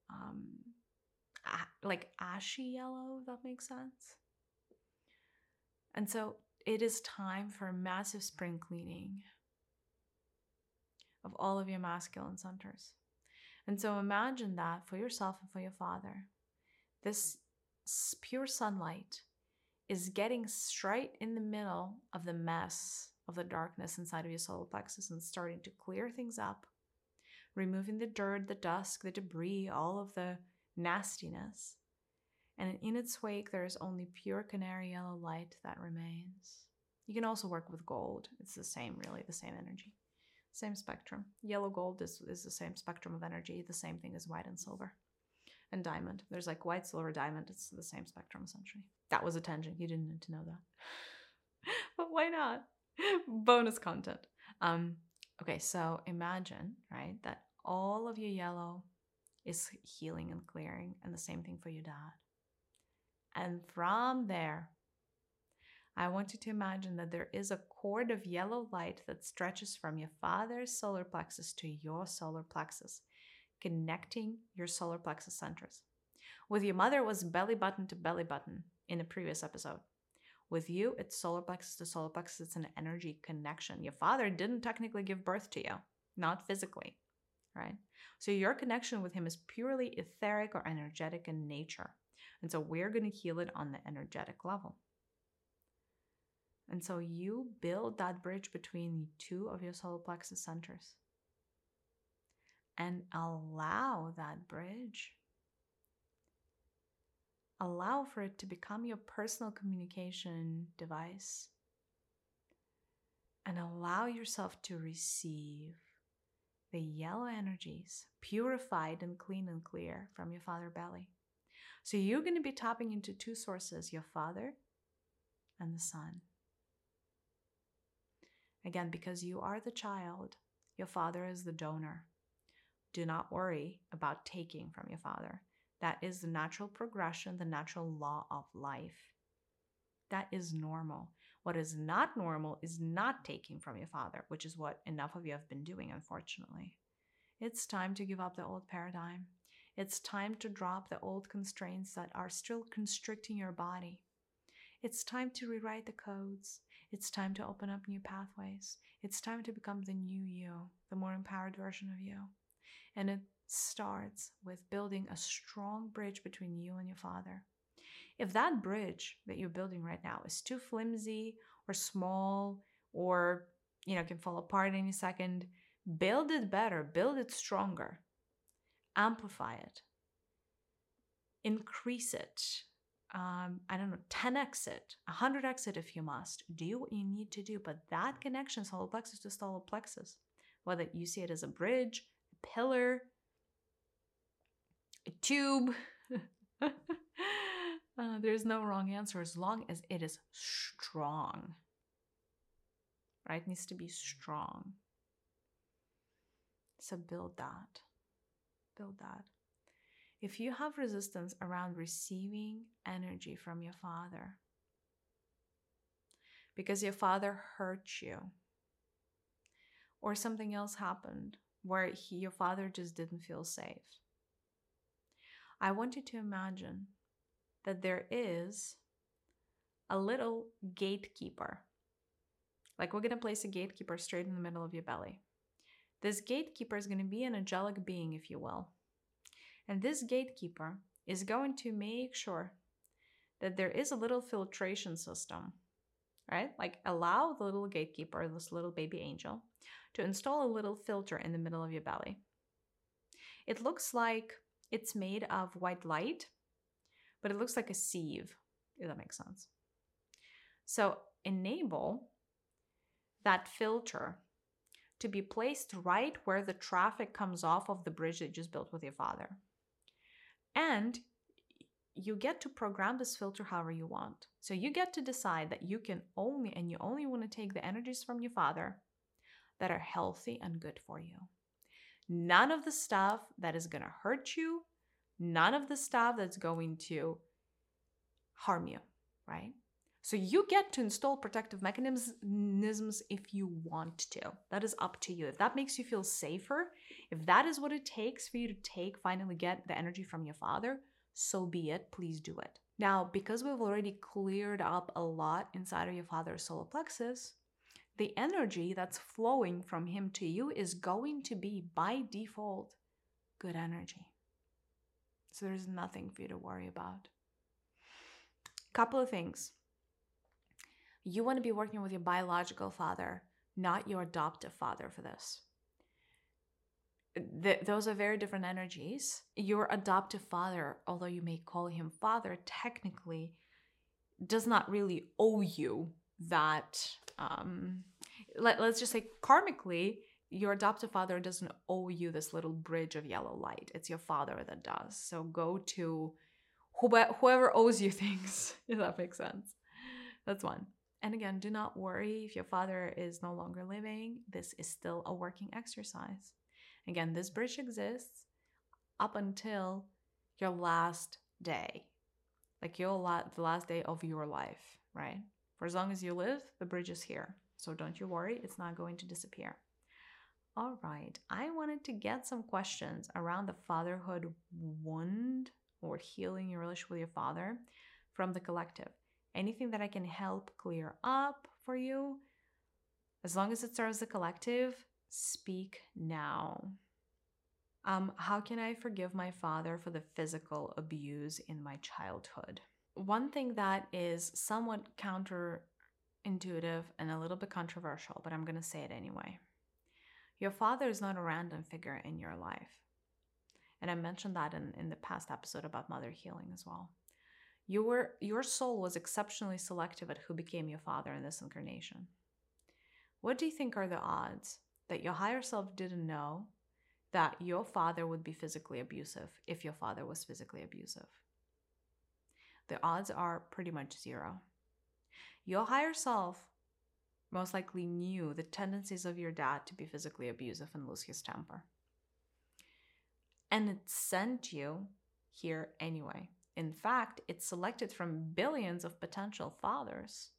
um, like ashy yellow, if that makes sense. And so it is time for a massive spring cleaning of all of your masculine centers. And so imagine that for yourself and for your father. This pure sunlight is getting straight in the middle of the mess of the darkness inside of your solar plexus and starting to clear things up, removing the dirt, the dust, the debris, all of the nastiness. And in its wake, there is only pure canary yellow light that remains. You can also work with gold. It's the same, really, the same energy, same spectrum. Yellow gold is, is the same spectrum of energy, the same thing as white and silver. And diamond. There's like white, silver, diamond. It's the same spectrum, essentially. That was a tangent. You didn't need to know that. but why not? Bonus content. Um, okay, so imagine, right, that all of your yellow is healing and clearing, and the same thing for your dad. And from there, I want you to imagine that there is a cord of yellow light that stretches from your father's solar plexus to your solar plexus, connecting your solar plexus centers. With your mother, was belly button to belly button in the previous episode. With you, it's solar plexus to solar plexus, it's an energy connection. Your father didn't technically give birth to you, not physically, right? So your connection with him is purely etheric or energetic in nature. And so we're going to heal it on the energetic level. And so you build that bridge between two of your solar plexus centers and allow that bridge. Allow for it to become your personal communication device and allow yourself to receive the yellow energies, purified and clean and clear from your father belly. So you're going to be tapping into two sources your father and the sun. Again, because you are the child, your father is the donor. Do not worry about taking from your father. That is the natural progression, the natural law of life. That is normal. What is not normal is not taking from your father, which is what enough of you have been doing, unfortunately. It's time to give up the old paradigm. It's time to drop the old constraints that are still constricting your body. It's time to rewrite the codes. It's time to open up new pathways. It's time to become the new you, the more empowered version of you. And it starts with building a strong bridge between you and your father. If that bridge that you're building right now is too flimsy or small or you know can fall apart any second, build it better, build it stronger. Amplify it. Increase it. Um, I don't know, 10x it, 100x it if you must. Do what you need to do. But that connection, solar plexus to solar plexus, whether you see it as a bridge, pillar, a tube, Uh, there's no wrong answer as long as it is strong. Right? It needs to be strong. So build that. Build that. If you have resistance around receiving energy from your father, because your father hurt you, or something else happened where he, your father just didn't feel safe, I want you to imagine that there is a little gatekeeper. Like we're going to place a gatekeeper straight in the middle of your belly. This gatekeeper is going to be an angelic being, if you will. And this gatekeeper is going to make sure that there is a little filtration system, right? Like allow the little gatekeeper, this little baby angel, to install a little filter in the middle of your belly. It looks like it's made of white light, but it looks like a sieve, if that makes sense. So enable that filter to be placed right where the traffic comes off of the bridge that you just built with your father. And you get to program this filter however you want. So you get to decide that you can only, and you only want to take the energies from your father that are healthy and good for you. None of the stuff that is going to hurt you, none of the stuff that's going to harm you, right? So you get to install protective mechanisms if you want to. That is up to you. If that makes you feel safer, if that is what it takes for you to take, finally get the energy from your father, so be it. Please do it. Now, because we've already cleared up a lot inside of your father's solar plexus, the energy that's flowing from him to you is going to be by default good energy. So there's nothing for you to worry about. Couple of things you want to be working with your biological father, not your adoptive father for this. Th- those are very different energies. Your adoptive father, although you may call him father, technically does not really owe you that. Um, let, let's just say karmically, your adoptive father doesn't owe you this little bridge of yellow light. It's your father that does. So go to whoever owes you things, if that makes sense. That's one. And again, do not worry if your father is no longer living. This is still a working exercise. Again, this bridge exists up until your last day, like your the last day of your life, right? For as long as you live, the bridge is here. So don't you worry, it's not going to disappear. All right, I wanted to get some questions around the fatherhood wound or healing your relationship with your father from the collective anything that I can help clear up for you, as long as it serves the collective, speak now. Um, how can I forgive my father for the physical abuse in my childhood? One thing that is somewhat counterintuitive and a little bit controversial, but I'm going to say it anyway. Your father is not a random figure in your life. And I mentioned that in, in the past episode about mother healing as well. Your, your soul was exceptionally selective at who became your father in this incarnation. What do you think are the odds that your higher self didn't know that your father would be physically abusive if your father was physically abusive? The odds are pretty much zero. Your higher self most likely knew the tendencies of your dad to be physically abusive and lose his temper. And it sent you here anyway. In fact, it selected from billions of potential fathers.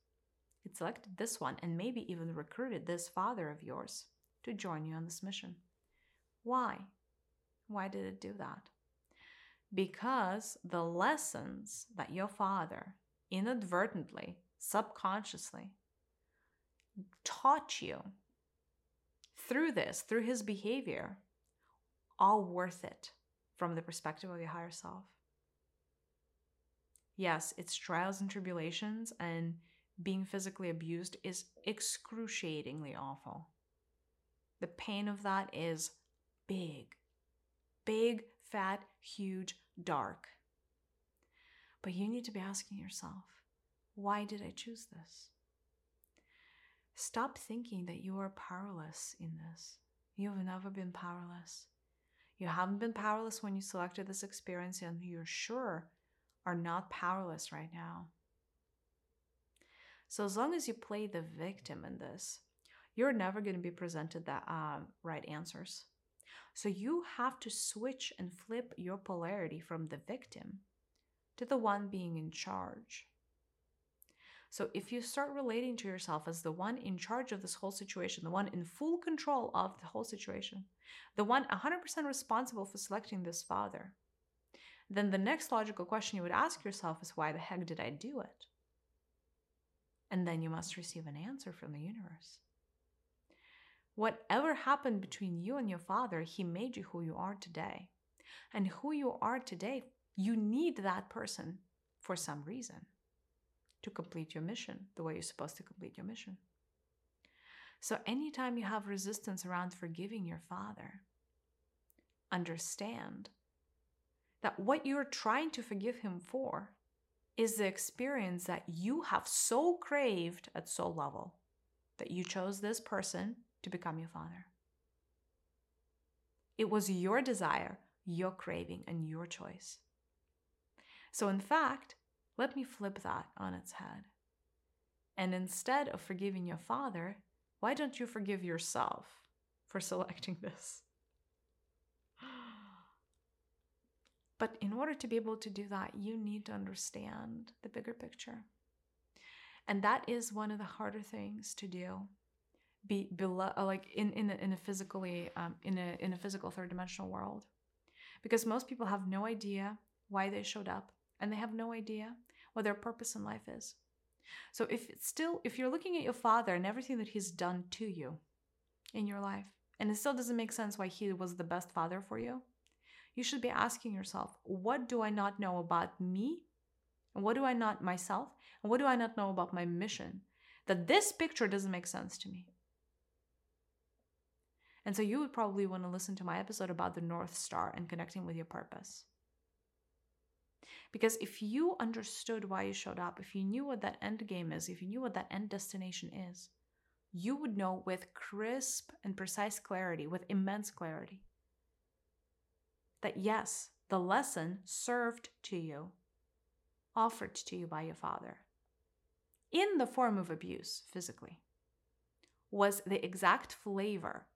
It selected this one and maybe even recruited this father of yours to join you on this mission. Why? Why did it do that? Because the lessons that your father inadvertently, subconsciously taught you through this, through his behavior, are worth it from the perspective of your higher self yes, it's trials and tribulations, and being physically abused is excruciatingly awful. The pain of that is big, big, fat, huge, dark. But you need to be asking yourself, why did I choose this? Stop thinking that you are powerless in this. You have never been powerless. You haven't been powerless when you selected this experience, and you're sure are not powerless right now. So, as long as you play the victim in this, you're never going to be presented the um, right answers. So you have to switch and flip your polarity from the victim to the one being in charge. So if you start relating to yourself as the one in charge of this whole situation, the one in full control of the whole situation, the one 100% responsible for selecting this father, then the next logical question you would ask yourself is why the heck did I do it? And then you must receive an answer from the universe. Whatever happened between you and your father, he made you who you are today. And who you are today, you need that person for some reason to complete your mission the way you're supposed to complete your mission. So, anytime you have resistance around forgiving your father, understand that what you're trying to forgive him for is the experience that you have so craved at soul level that you chose this person to become your father. It was your desire, your craving, and your choice. So, in fact, let me flip that on its head. And instead of forgiving your father, why don't you forgive yourself for selecting this? But in order to be able to do that, you need to understand the bigger picture. And that is one of the harder things to do. Be below, like in in a, in a physically um, in a in a physical third dimensional world, because most people have no idea why they showed up, and they have no idea what their purpose in life is. So if it's still if you're looking at your father and everything that he's done to you in your life and it still doesn't make sense why he was the best father for you, you should be asking yourself, what do I not know about me? And what do I not myself? And what do I not know about my mission? That this picture doesn't make sense to me. And so you would probably want to listen to my episode about the North Star and connecting with your purpose. Because if you understood why you showed up, if you knew what that end game is, if you knew what that end destination is, you would know with crisp and precise clarity, with immense clarity, that yes, the lesson served to you, offered to you by your father, in the form of abuse physically, was the exact flavor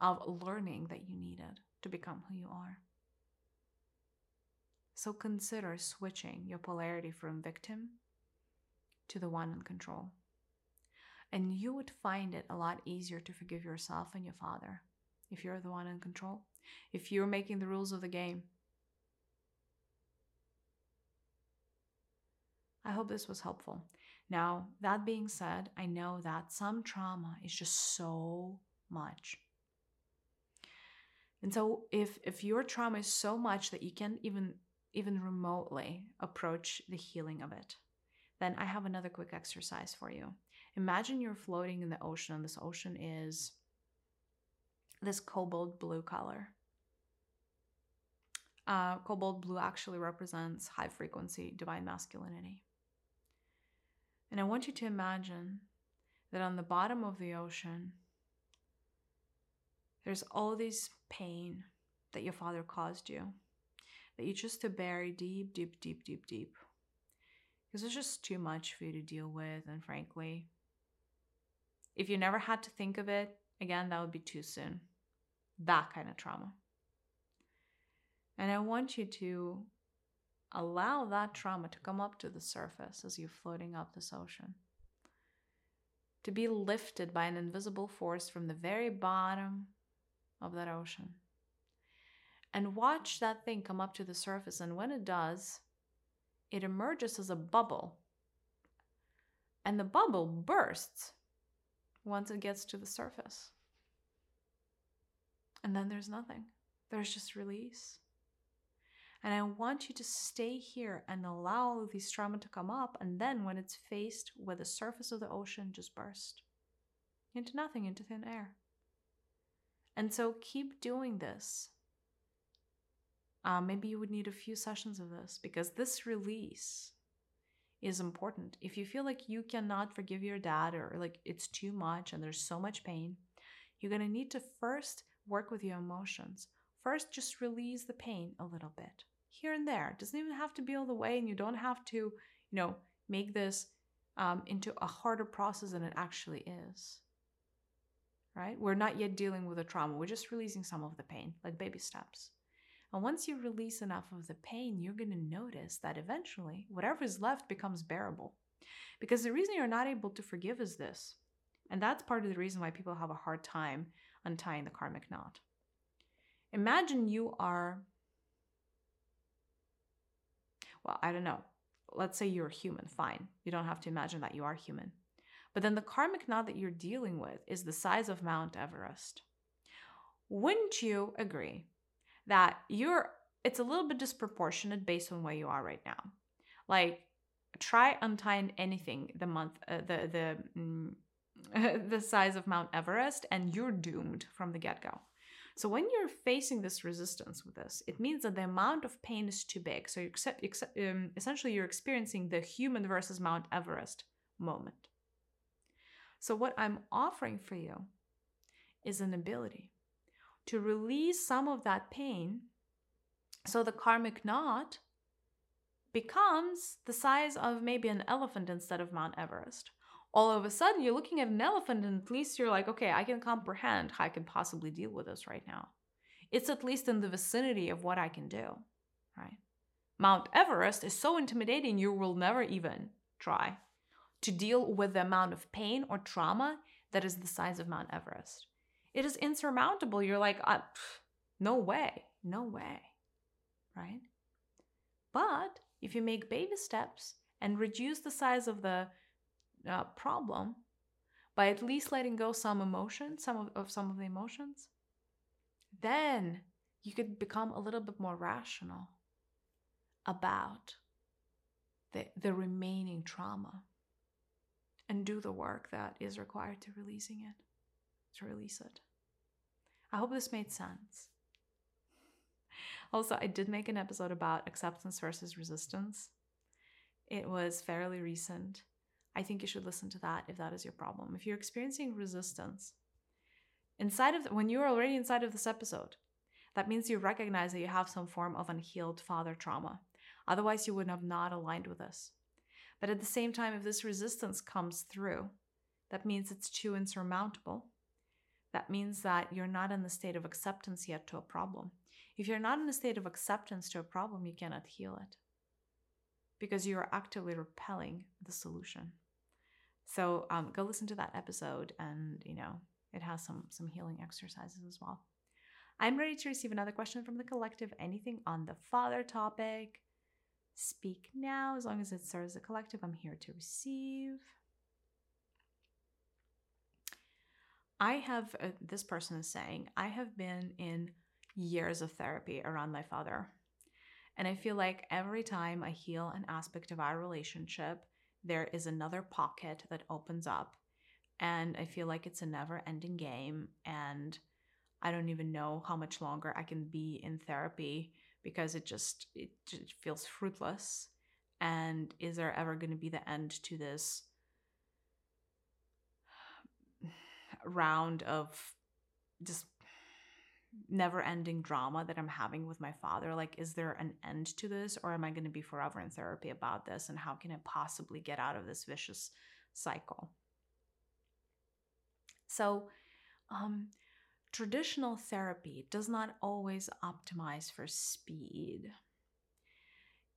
of learning that you needed to become who you are. So consider switching your polarity from victim to the one in control. And you would find it a lot easier to forgive yourself and your father if you're the one in control, if you're making the rules of the game. I hope this was helpful. Now, that being said, I know that some trauma is just so much. And so if if your trauma is so much that you can't even even remotely approach the healing of it, then I have another quick exercise for you. Imagine you're floating in the ocean, and this ocean is this cobalt blue color. Uh, cobalt blue actually represents high frequency divine masculinity. And I want you to imagine that on the bottom of the ocean, there's all this pain that your father caused you that you choose to bury deep, deep, deep, deep, deep. Because it's just too much for you to deal with. And frankly, if you never had to think of it, again, that would be too soon. That kind of trauma. And I want you to allow that trauma to come up to the surface as you're floating up this ocean. To be lifted by an invisible force from the very bottom of that ocean and watch that thing come up to the surface. And when it does, it emerges as a bubble. And the bubble bursts once it gets to the surface. And then there's nothing, there's just release. And I want you to stay here and allow these trauma to come up. And then when it's faced with the surface of the ocean, just burst into nothing, into thin air. And so keep doing this uh, maybe you would need a few sessions of this because this release is important. If you feel like you cannot forgive your dad or like it's too much and there's so much pain, you're going to need to first work with your emotions. First, just release the pain a little bit here and there. It doesn't even have to be all the way, and you don't have to, you know, make this um, into a harder process than it actually is. Right? We're not yet dealing with the trauma. We're just releasing some of the pain, like baby steps. And once you release enough of the pain, you're going to notice that eventually whatever is left becomes bearable. Because the reason you're not able to forgive is this. And that's part of the reason why people have a hard time untying the karmic knot. Imagine you are, well, I don't know. Let's say you're human, fine. You don't have to imagine that you are human. But then the karmic knot that you're dealing with is the size of Mount Everest. Wouldn't you agree that you're it's a little bit disproportionate based on where you are right now? Like try untying anything the month uh, the the mm, the size of Mount Everest and you're doomed from the get-go. So when you're facing this resistance with this, it means that the amount of pain is too big. So you accept, accept um, essentially you're experiencing the human versus Mount Everest moment. So, what I'm offering for you is an ability to release some of that pain so the karmic knot becomes the size of maybe an elephant instead of Mount Everest. All of a sudden, you're looking at an elephant, and at least you're like, okay, I can comprehend how I can possibly deal with this right now. It's at least in the vicinity of what I can do, right? Mount Everest is so intimidating, you will never even try to deal with the amount of pain or trauma that is the size of Mount Everest. It is insurmountable. You're like, uh, no way, no way, right? But if you make baby steps and reduce the size of the uh, problem by at least letting go some emotion, some of, of some of the emotions, then you could become a little bit more rational about the, the remaining trauma and do the work that is required to releasing it, to release it. I hope this made sense. Also, I did make an episode about acceptance versus resistance. It was fairly recent. I think you should listen to that if that is your problem. If you're experiencing resistance inside of the, when you're already inside of this episode, that means you recognize that you have some form of unhealed father trauma. Otherwise, you would have not aligned with this. But at the same time, if this resistance comes through, that means it's too insurmountable. That means that you're not in the state of acceptance yet to a problem. If you're not in a state of acceptance to a problem, you cannot heal it because you are actively repelling the solution. So um, go listen to that episode, and you know it has some some healing exercises as well. I'm ready to receive another question from the collective. Anything on the father topic? Speak now. As long as it serves the collective, I'm here to receive. I have, uh, this person is saying, I have been in years of therapy around my father. And I feel like every time I heal an aspect of our relationship, there is another pocket that opens up. And I feel like it's a never ending game. And I don't even know how much longer I can be in therapy because it just it feels fruitless and is there ever going to be the end to this round of just never ending drama that I'm having with my father. Like, is there an end to this, or am I going to be forever in therapy about this? And how can I possibly get out of this vicious cycle? So, um, traditional therapy does not always optimize for speed.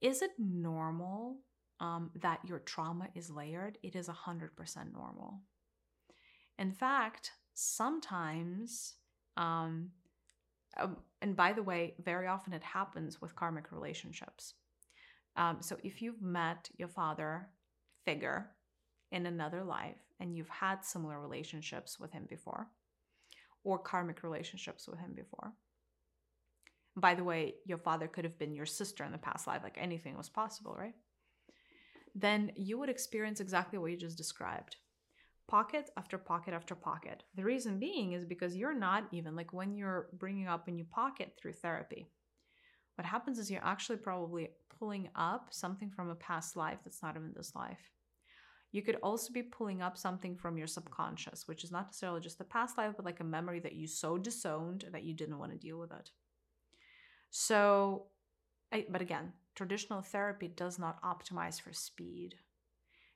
Is it normal um, that your trauma is layered? It is 100% normal. In fact, sometimes, um, um, and by the way, very often it happens with karmic relationships. Um, so if you've met your father figure in another life and you've had similar relationships with him before, or karmic relationships with him before. By the way, your father could have been your sister in the past life, like anything was possible, right? Then you would experience exactly what you just described pocket after pocket after pocket. The reason being is because you're not even like when you're bringing up a new pocket through therapy. What happens is you're actually probably pulling up something from a past life that's not even this life. You could also be pulling up something from your subconscious, which is not necessarily just the past life, but like a memory that you so disowned that you didn't want to deal with it. So, I, but again, traditional therapy does not optimize for speed.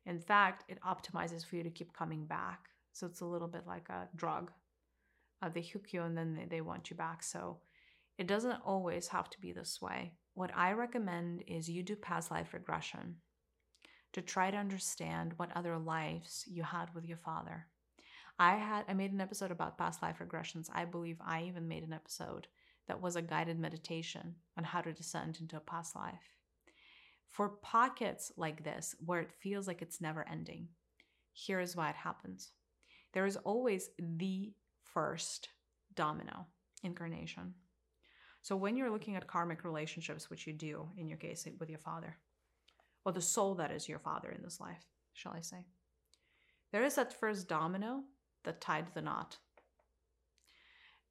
In fact, it optimizes for you to keep coming back. So it's a little bit like a drug. Uh, they hook you and then they, they want you back. So it doesn't always have to be this way. What I recommend is you do past life regression to try to understand what other lives you had with your father. I had I made an episode about past life regressions. I believe I even made an episode that was a guided meditation on how to descend into a past life. For pockets like this where it feels like it's never ending, here is why it happens. There is always the first domino incarnation. So when you're looking at karmic relationships, which you do in your case with your father, or the soul that is your father in this life, shall I say, there is that first domino that tied the knot.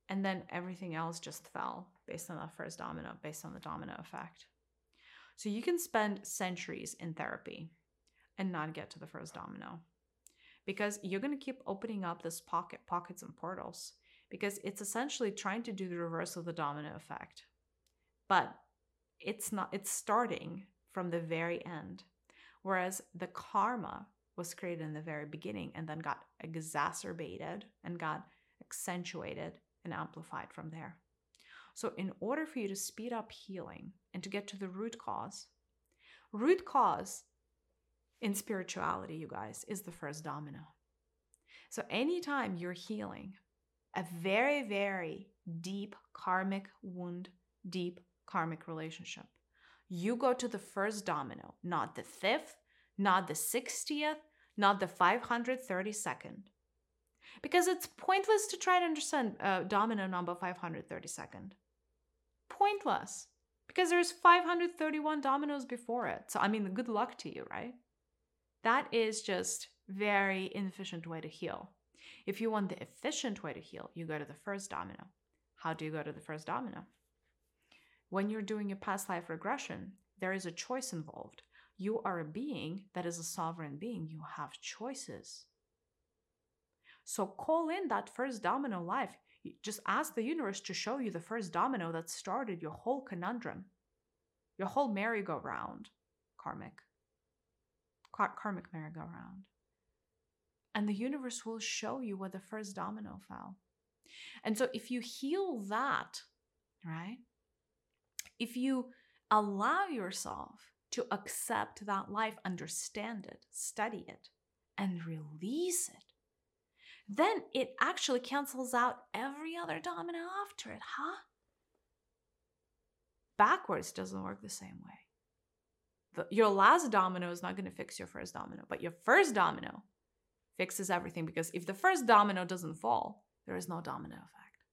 And then everything else just fell based on that first domino, based on the domino effect. So you can spend centuries in therapy and not get to the first domino because you're going to keep opening up this pocket pockets and portals because it's essentially trying to do the reverse of the domino effect but it's not it's starting from the very end whereas the karma was created in the very beginning and then got exacerbated and got accentuated and amplified from there so in order for you to speed up healing and to get to the root cause root cause in spirituality, you guys, is the first domino. So anytime you're healing a very, very deep karmic wound, deep karmic relationship, you go to the first domino, not the fifth, not the 60th, not the 532nd. Because it's pointless to try to understand uh, domino number 532nd. Pointless. Because there's 531 dominoes before it. So, I mean, good luck to you, right? That is just very inefficient way to heal. If you want the efficient way to heal, you go to the first domino. How do you go to the first domino? When you're doing a past life regression, there is a choice involved. You are a being that is a sovereign being. You have choices. So call in that first domino life. Just ask the universe to show you the first domino that started your whole conundrum, your whole merry-go-round, karmic karmic merry-go-round. And the universe will show you where the first domino fell. And so if you heal that, right? If you allow yourself to accept that life, understand it, study it, and release it, then it actually cancels out every other domino after it, huh? Backwards doesn't work the same way the, your last domino is not going to fix your first domino, but your first domino fixes everything because if the first domino doesn't fall, there is no domino effect.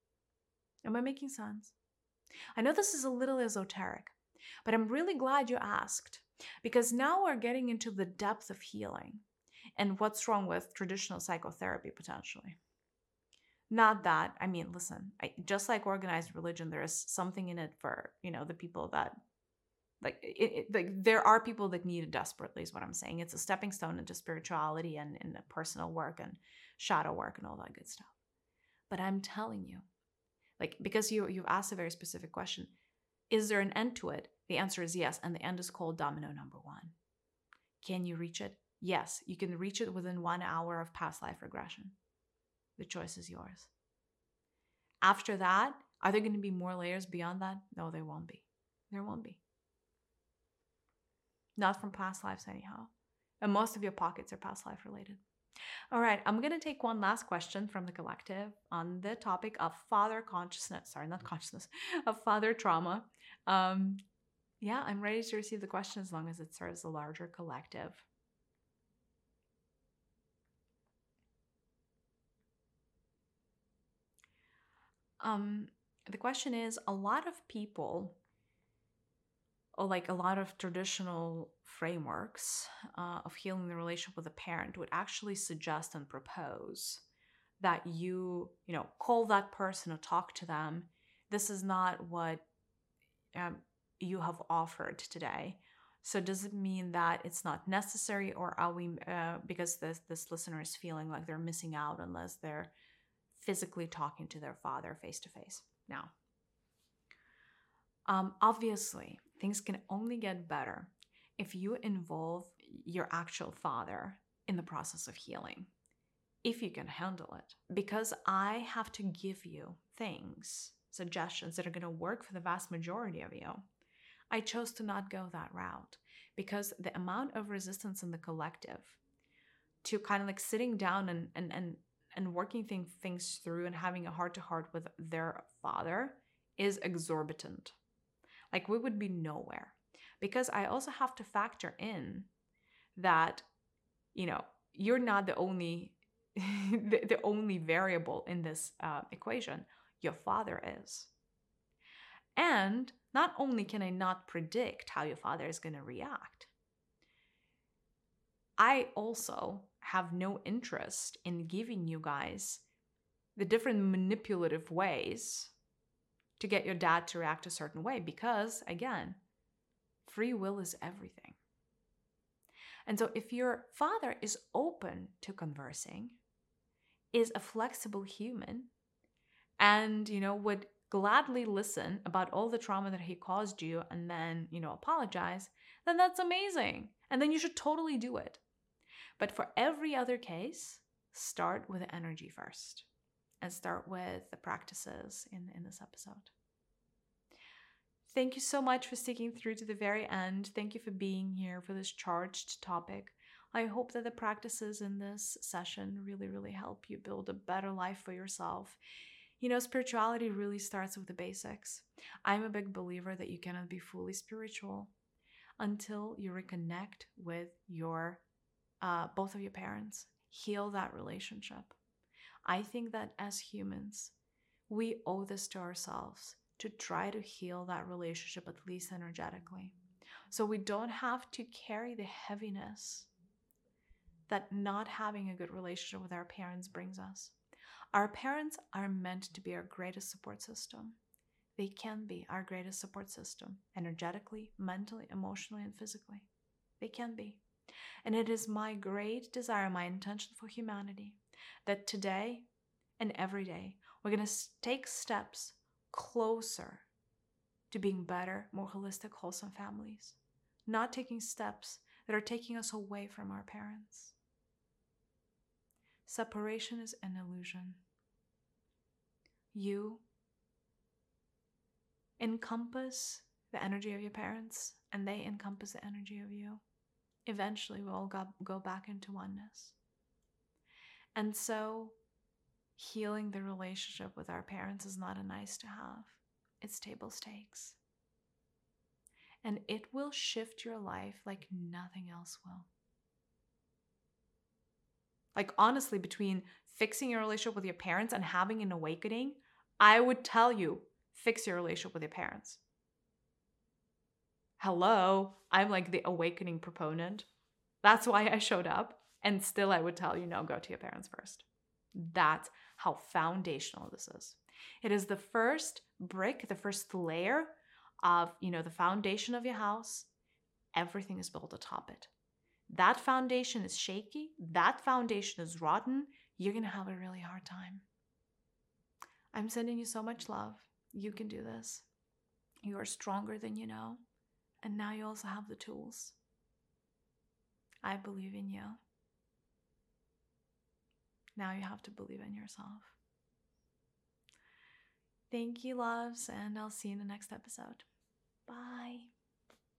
Am I making sense? I know this is a little esoteric, but I'm really glad you asked because now we're getting into the depth of healing and what's wrong with traditional psychotherapy potentially. Not that, I mean, listen, I, just like organized religion, there is something in it for, you know, the people that like it, it, like there are people that need it desperately is what i'm saying it's a stepping stone into spirituality and, and personal work and shadow work and all that good stuff but i'm telling you like because you you've asked a very specific question is there an end to it? The answer is yes and the end is called domino number one. Can you reach it? Yes you can reach it within one hour of past life regression. The choice is yours. After that are there going to be more layers beyond that? No there won't be. There won't be. Not from past lives, anyhow. And most of your pockets are past life related. All right, I'm going to take one last question from the collective on the topic of father consciousness. Sorry, not consciousness, of father trauma. Um, yeah, I'm ready to receive the question as long as it serves the larger collective. Um, the question is a lot of people like a lot of traditional frameworks uh, of healing the relationship with a parent would actually suggest and propose that you you know call that person or talk to them. This is not what um, you have offered today. So does it mean that it's not necessary or are we uh, because this this listener is feeling like they're missing out unless they're physically talking to their father face to face? Now um, obviously things can only get better if you involve your actual father in the process of healing. if you can handle it. Because I have to give you things, suggestions that are going to work for the vast majority of you. I chose to not go that route because the amount of resistance in the collective to kind of like sitting down and and and and working thing, things through and having a heart to heart with their father is exorbitant. Like we would be nowhere. Because I also have to factor in that, you know, you're not the only the, the only variable in this uh, equation. Your father is. And not only can I not predict how your father is going to react, I also have no interest in giving you guys the different manipulative ways to get your dad to react a certain way because, again, free will is everything. And so, if your father is open to conversing, is a flexible human, and you know would gladly listen about all the trauma that he caused you and then you know apologize then that's amazing. And then you should totally do it. But for every other case start with energy first and start with the practices in, in this episode. Thank you so much for sticking through to the very end. Thank you for being here for this charged topic. I hope that the practices in this session really, really help you build a better life for yourself. You know, spirituality really starts with the basics. I'm a big believer that you cannot be fully spiritual until you reconnect with your uh, both of your parents, heal that relationship. I think that as humans, we owe this to ourselves to try to heal that relationship, at least energetically. So we don't have to carry the heaviness that not having a good relationship with our parents brings us. Our parents are meant to be our greatest support system. They can be our greatest support system, energetically, mentally, emotionally, and physically. They can be. And it is my great desire, my intention for humanity, that today and every day we're going to take steps closer to being better, more holistic, wholesome families, not taking steps that are taking us away from our parents. Separation is an illusion. You encompass the energy of your parents, and they encompass the energy of you eventually we'll all go, go back into oneness. And so, healing the relationship with our parents is not a nice to have, it's table stakes. And it will shift your life like nothing else will. Like, honestly, between fixing your relationship with your parents and having an awakening, I would tell you fix your relationship with your parents hello, I'm like the awakening proponent. That's why I showed up. And still, I would tell you, no, go to your parents first. That's how foundational this is. It is the first brick, the first layer of, you know, the foundation of your house. Everything is built atop it. That foundation is shaky. That foundation is rotten. You're going to have a really hard time. I'm sending you so much love. You can do this. You are stronger than you know. And now you also have the tools. I believe in you. Now you have to believe in yourself. Thank you, loves, and I'll see you in the next episode. Bye.